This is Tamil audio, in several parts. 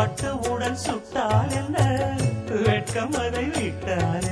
பட்டு பட்டுவுடன் சுட்டால் என்ன? வெட்கம் அதை விட்டால்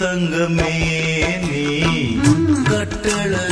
தங்கமே நீ கட்டளை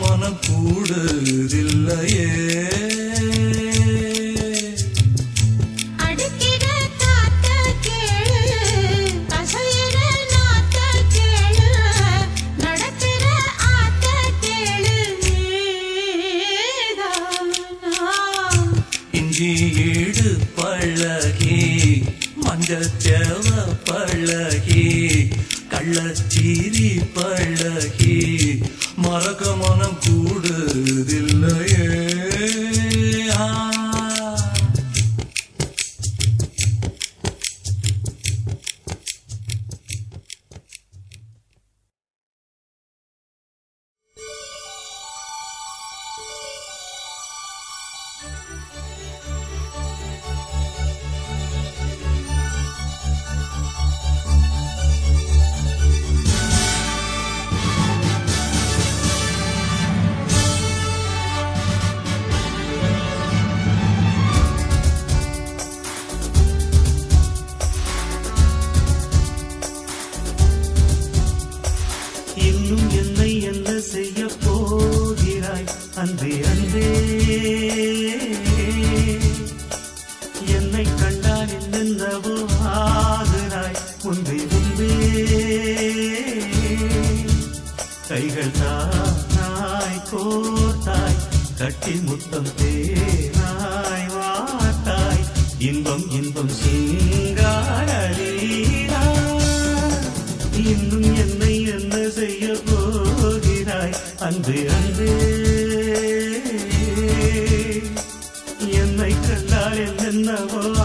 மனம் கூடுதில்லையே. என்னை கண்டால்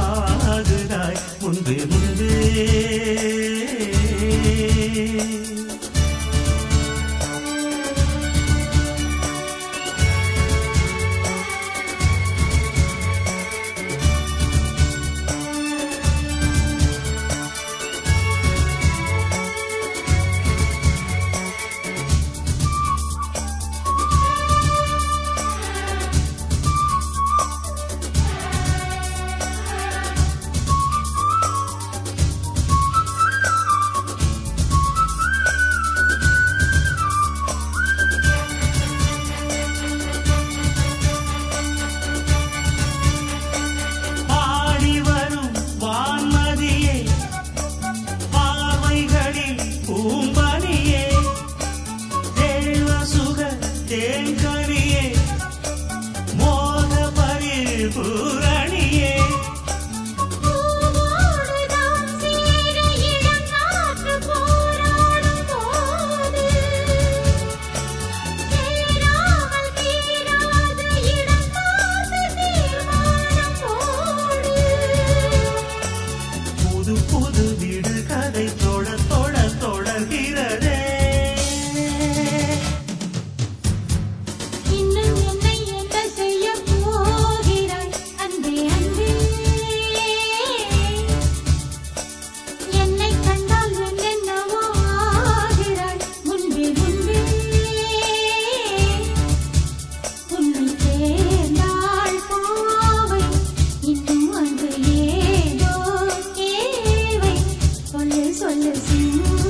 Rồi.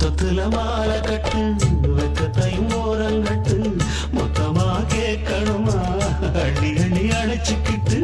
மொத்தத்துல மாற கட்டு வெக்கத்தையும் ஓரங்கட்டு மொத்தமா கேட்கணுமா? அள்ளி அள்ளி அழைச்சிக்கிட்டு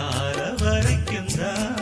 அதிகார வரைக்கும் தான்.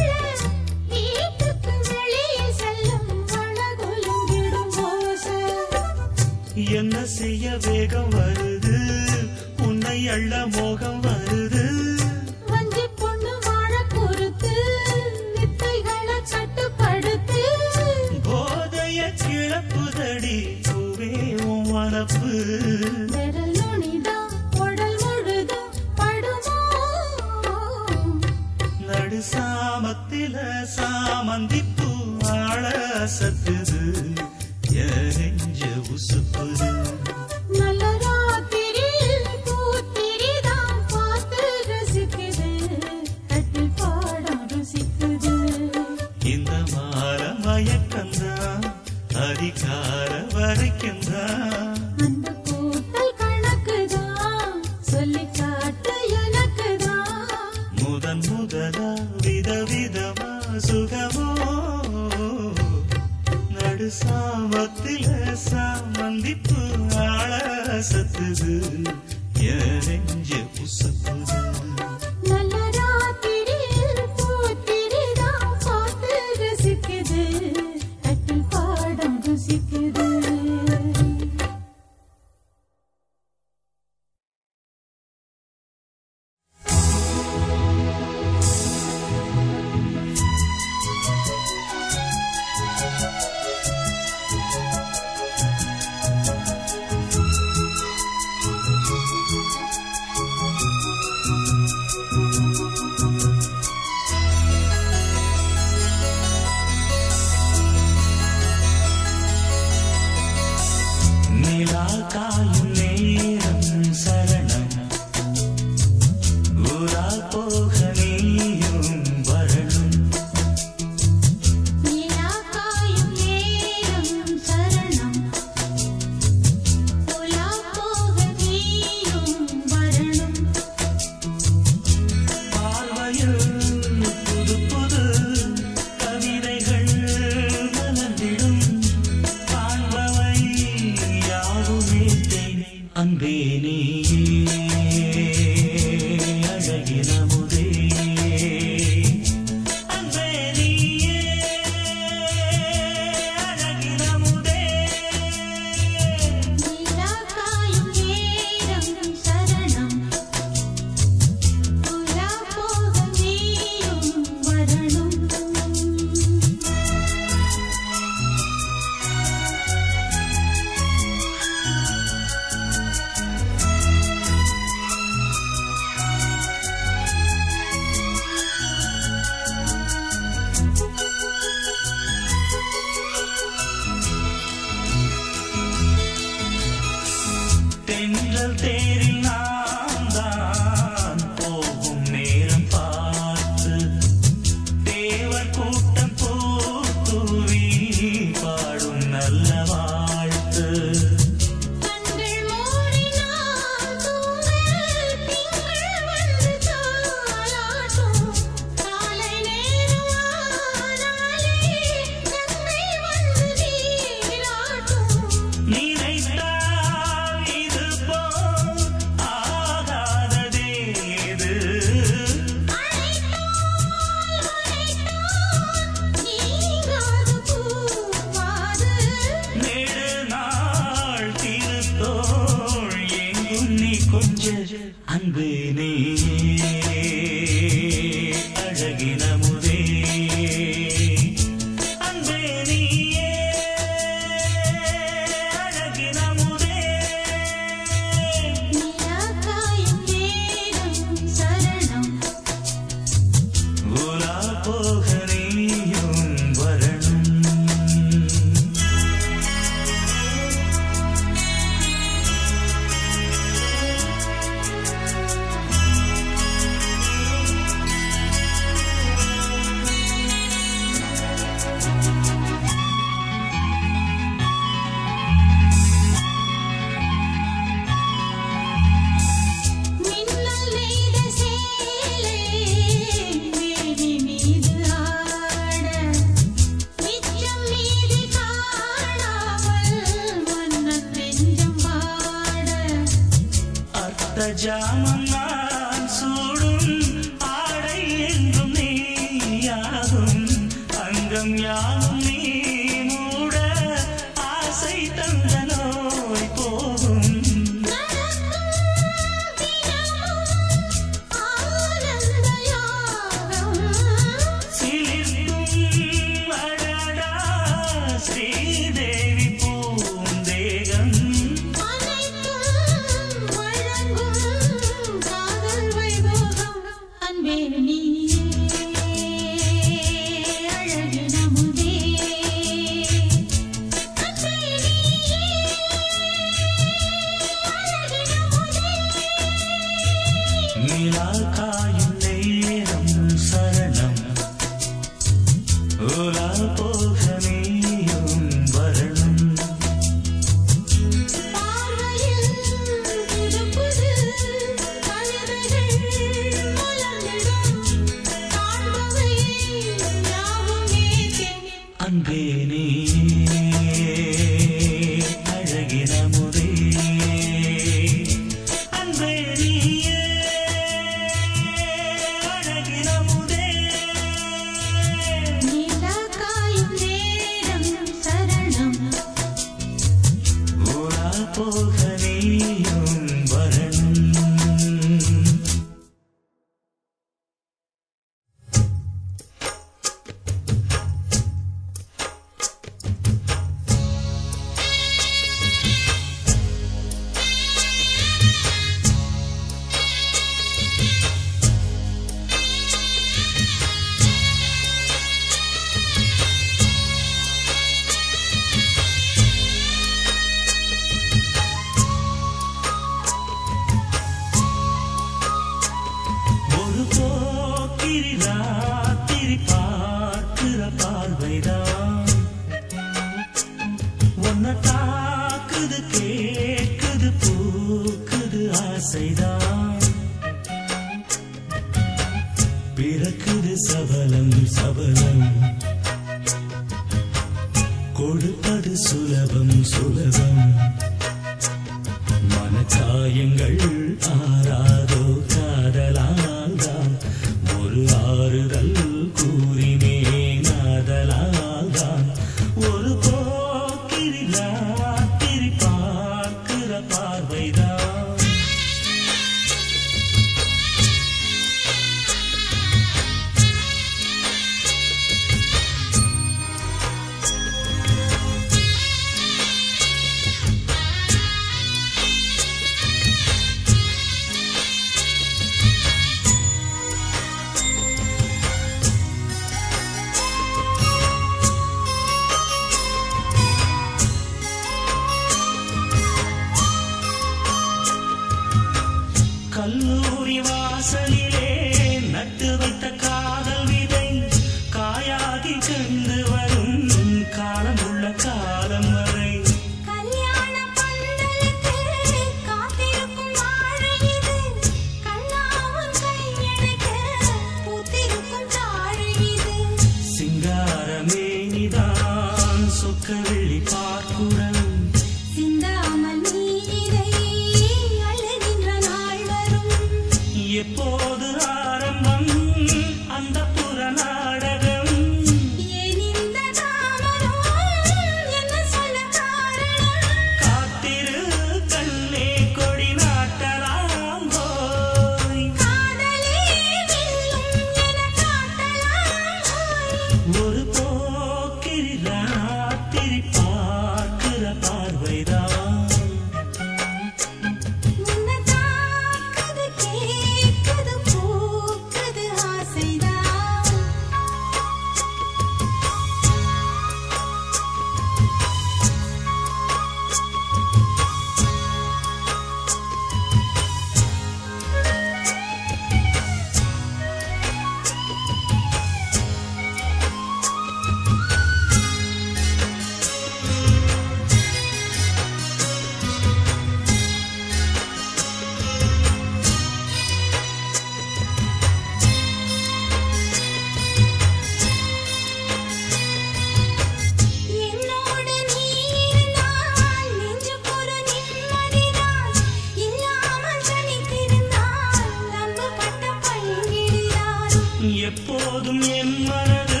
எப்போதும் என் மனது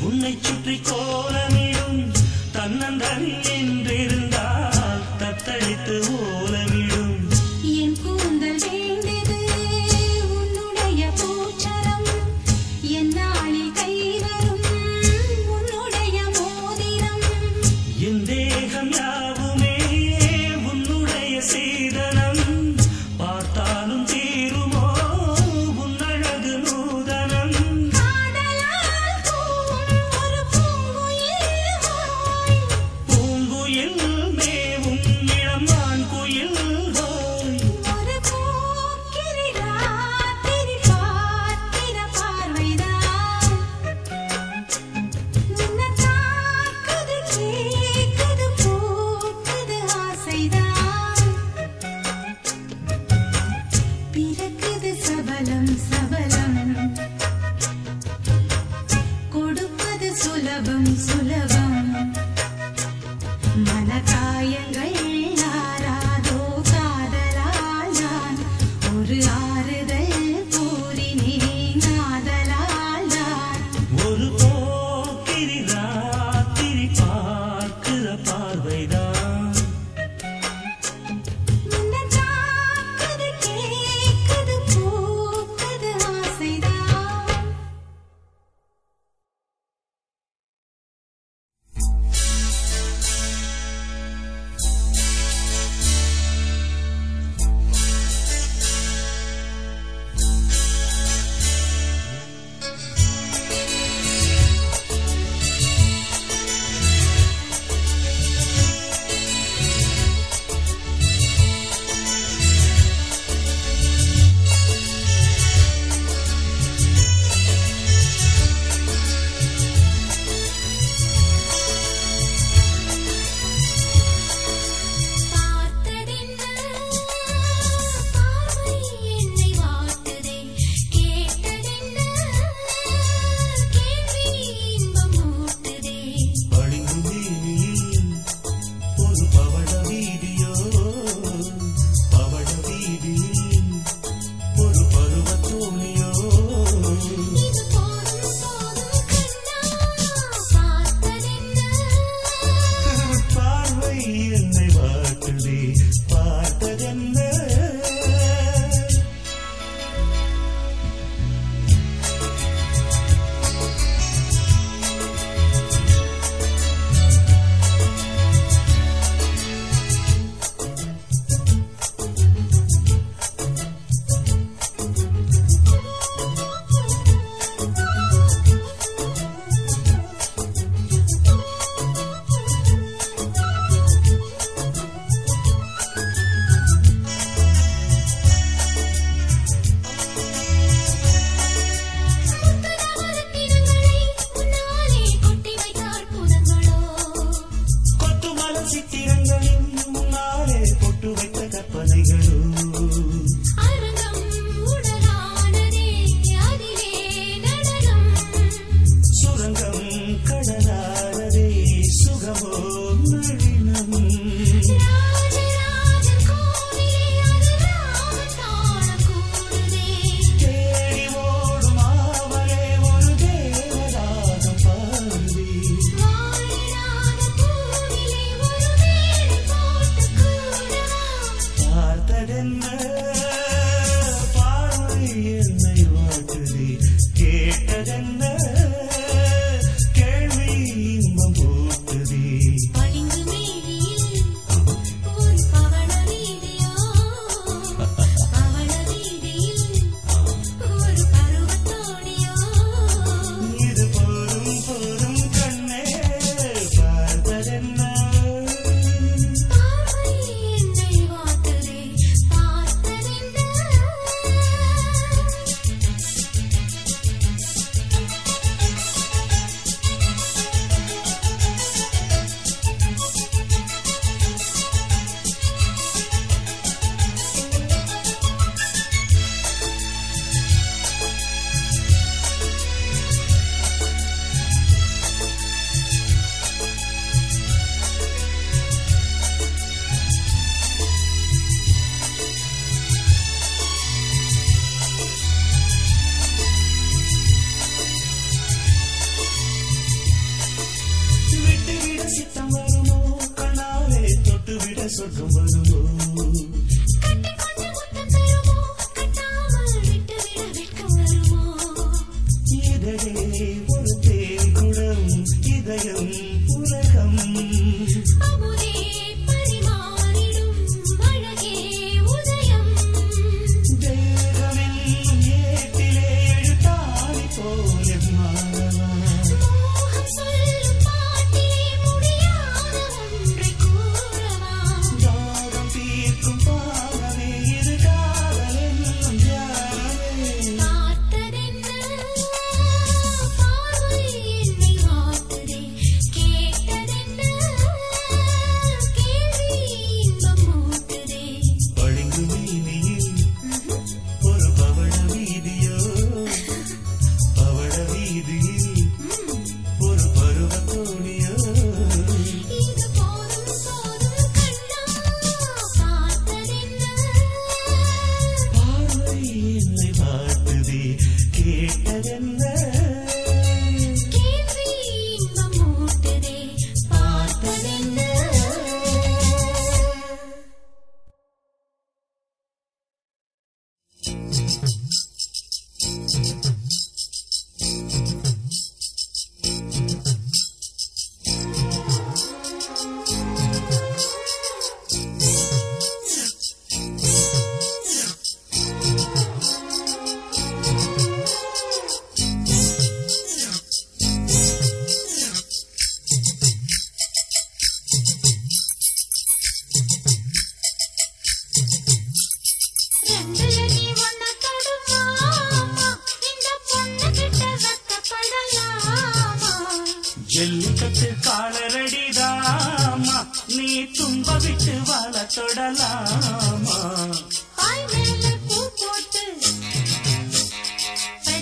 உன்னை சுற்றி கோலமிடும் தன்னந்தன் என்றிருந்தால் தத்தளித்து ஓ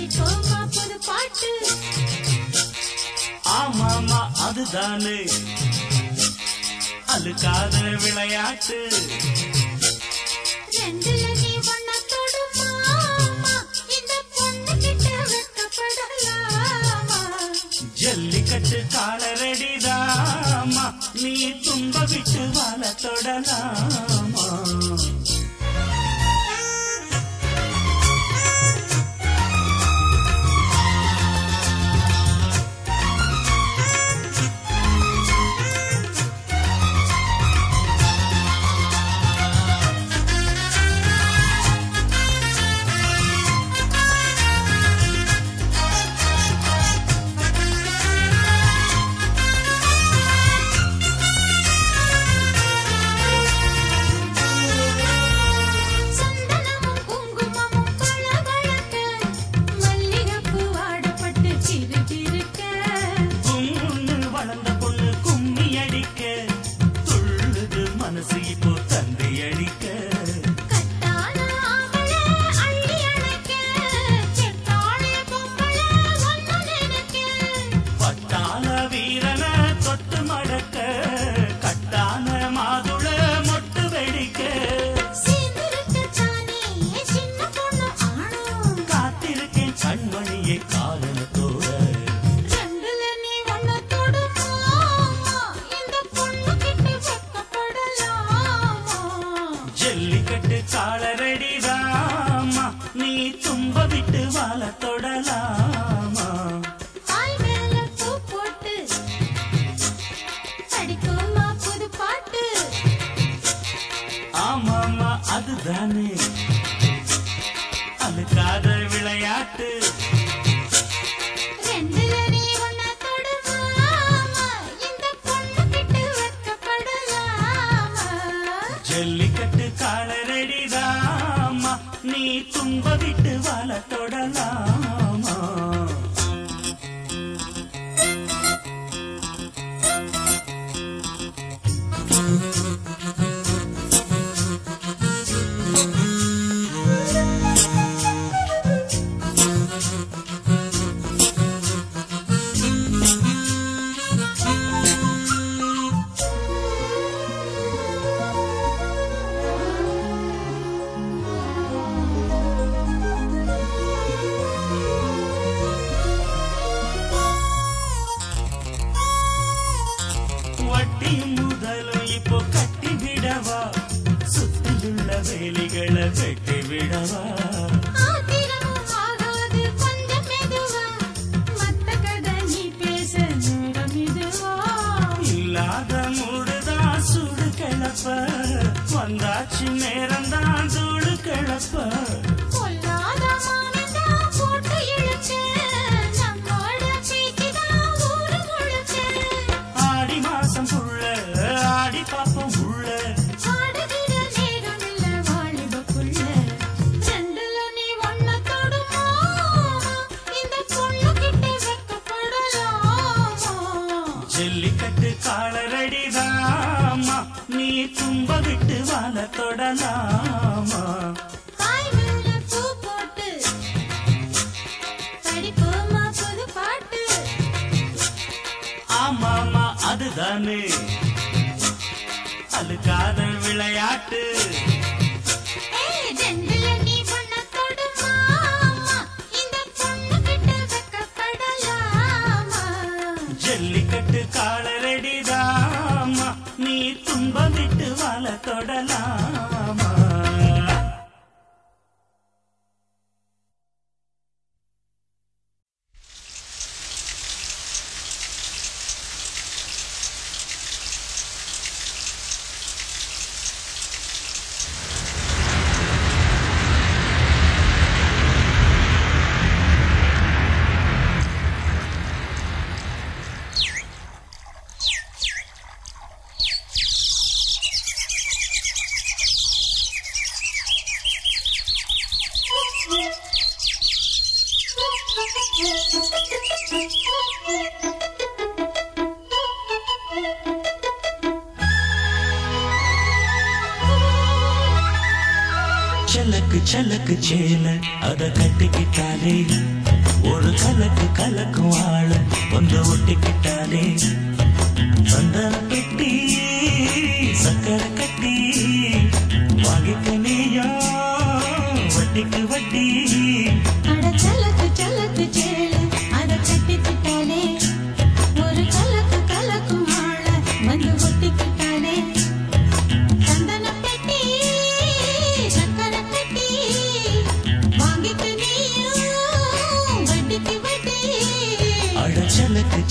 படிப்போமா புது பாட்டு. ஆமாமா அதுதானே. அழுக்காத விளையாட்டு. ஜல்லிக்கட்டு காலரடிதாமா நீ தும்ப விட்டு வாழ தொடலாம்? Dani. விட்டு வாழ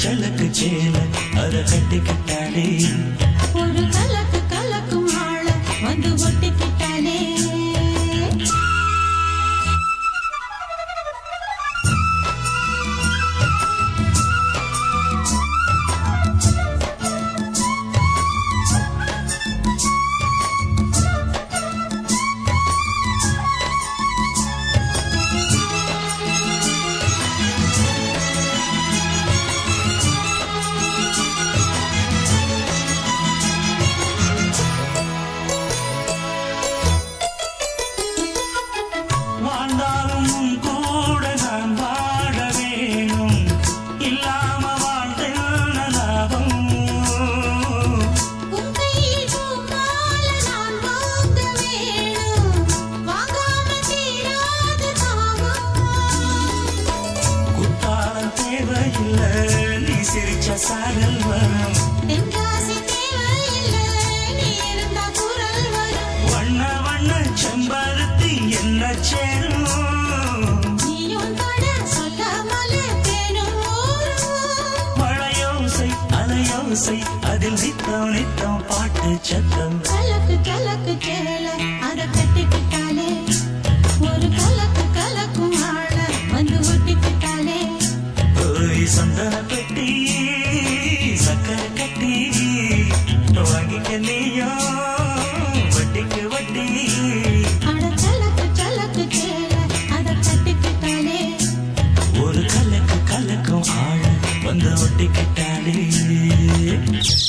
சலக்கு சேல அத கட்டிக்கிட்டாலே ஒரு ஒட்டிக்கிட்டாலே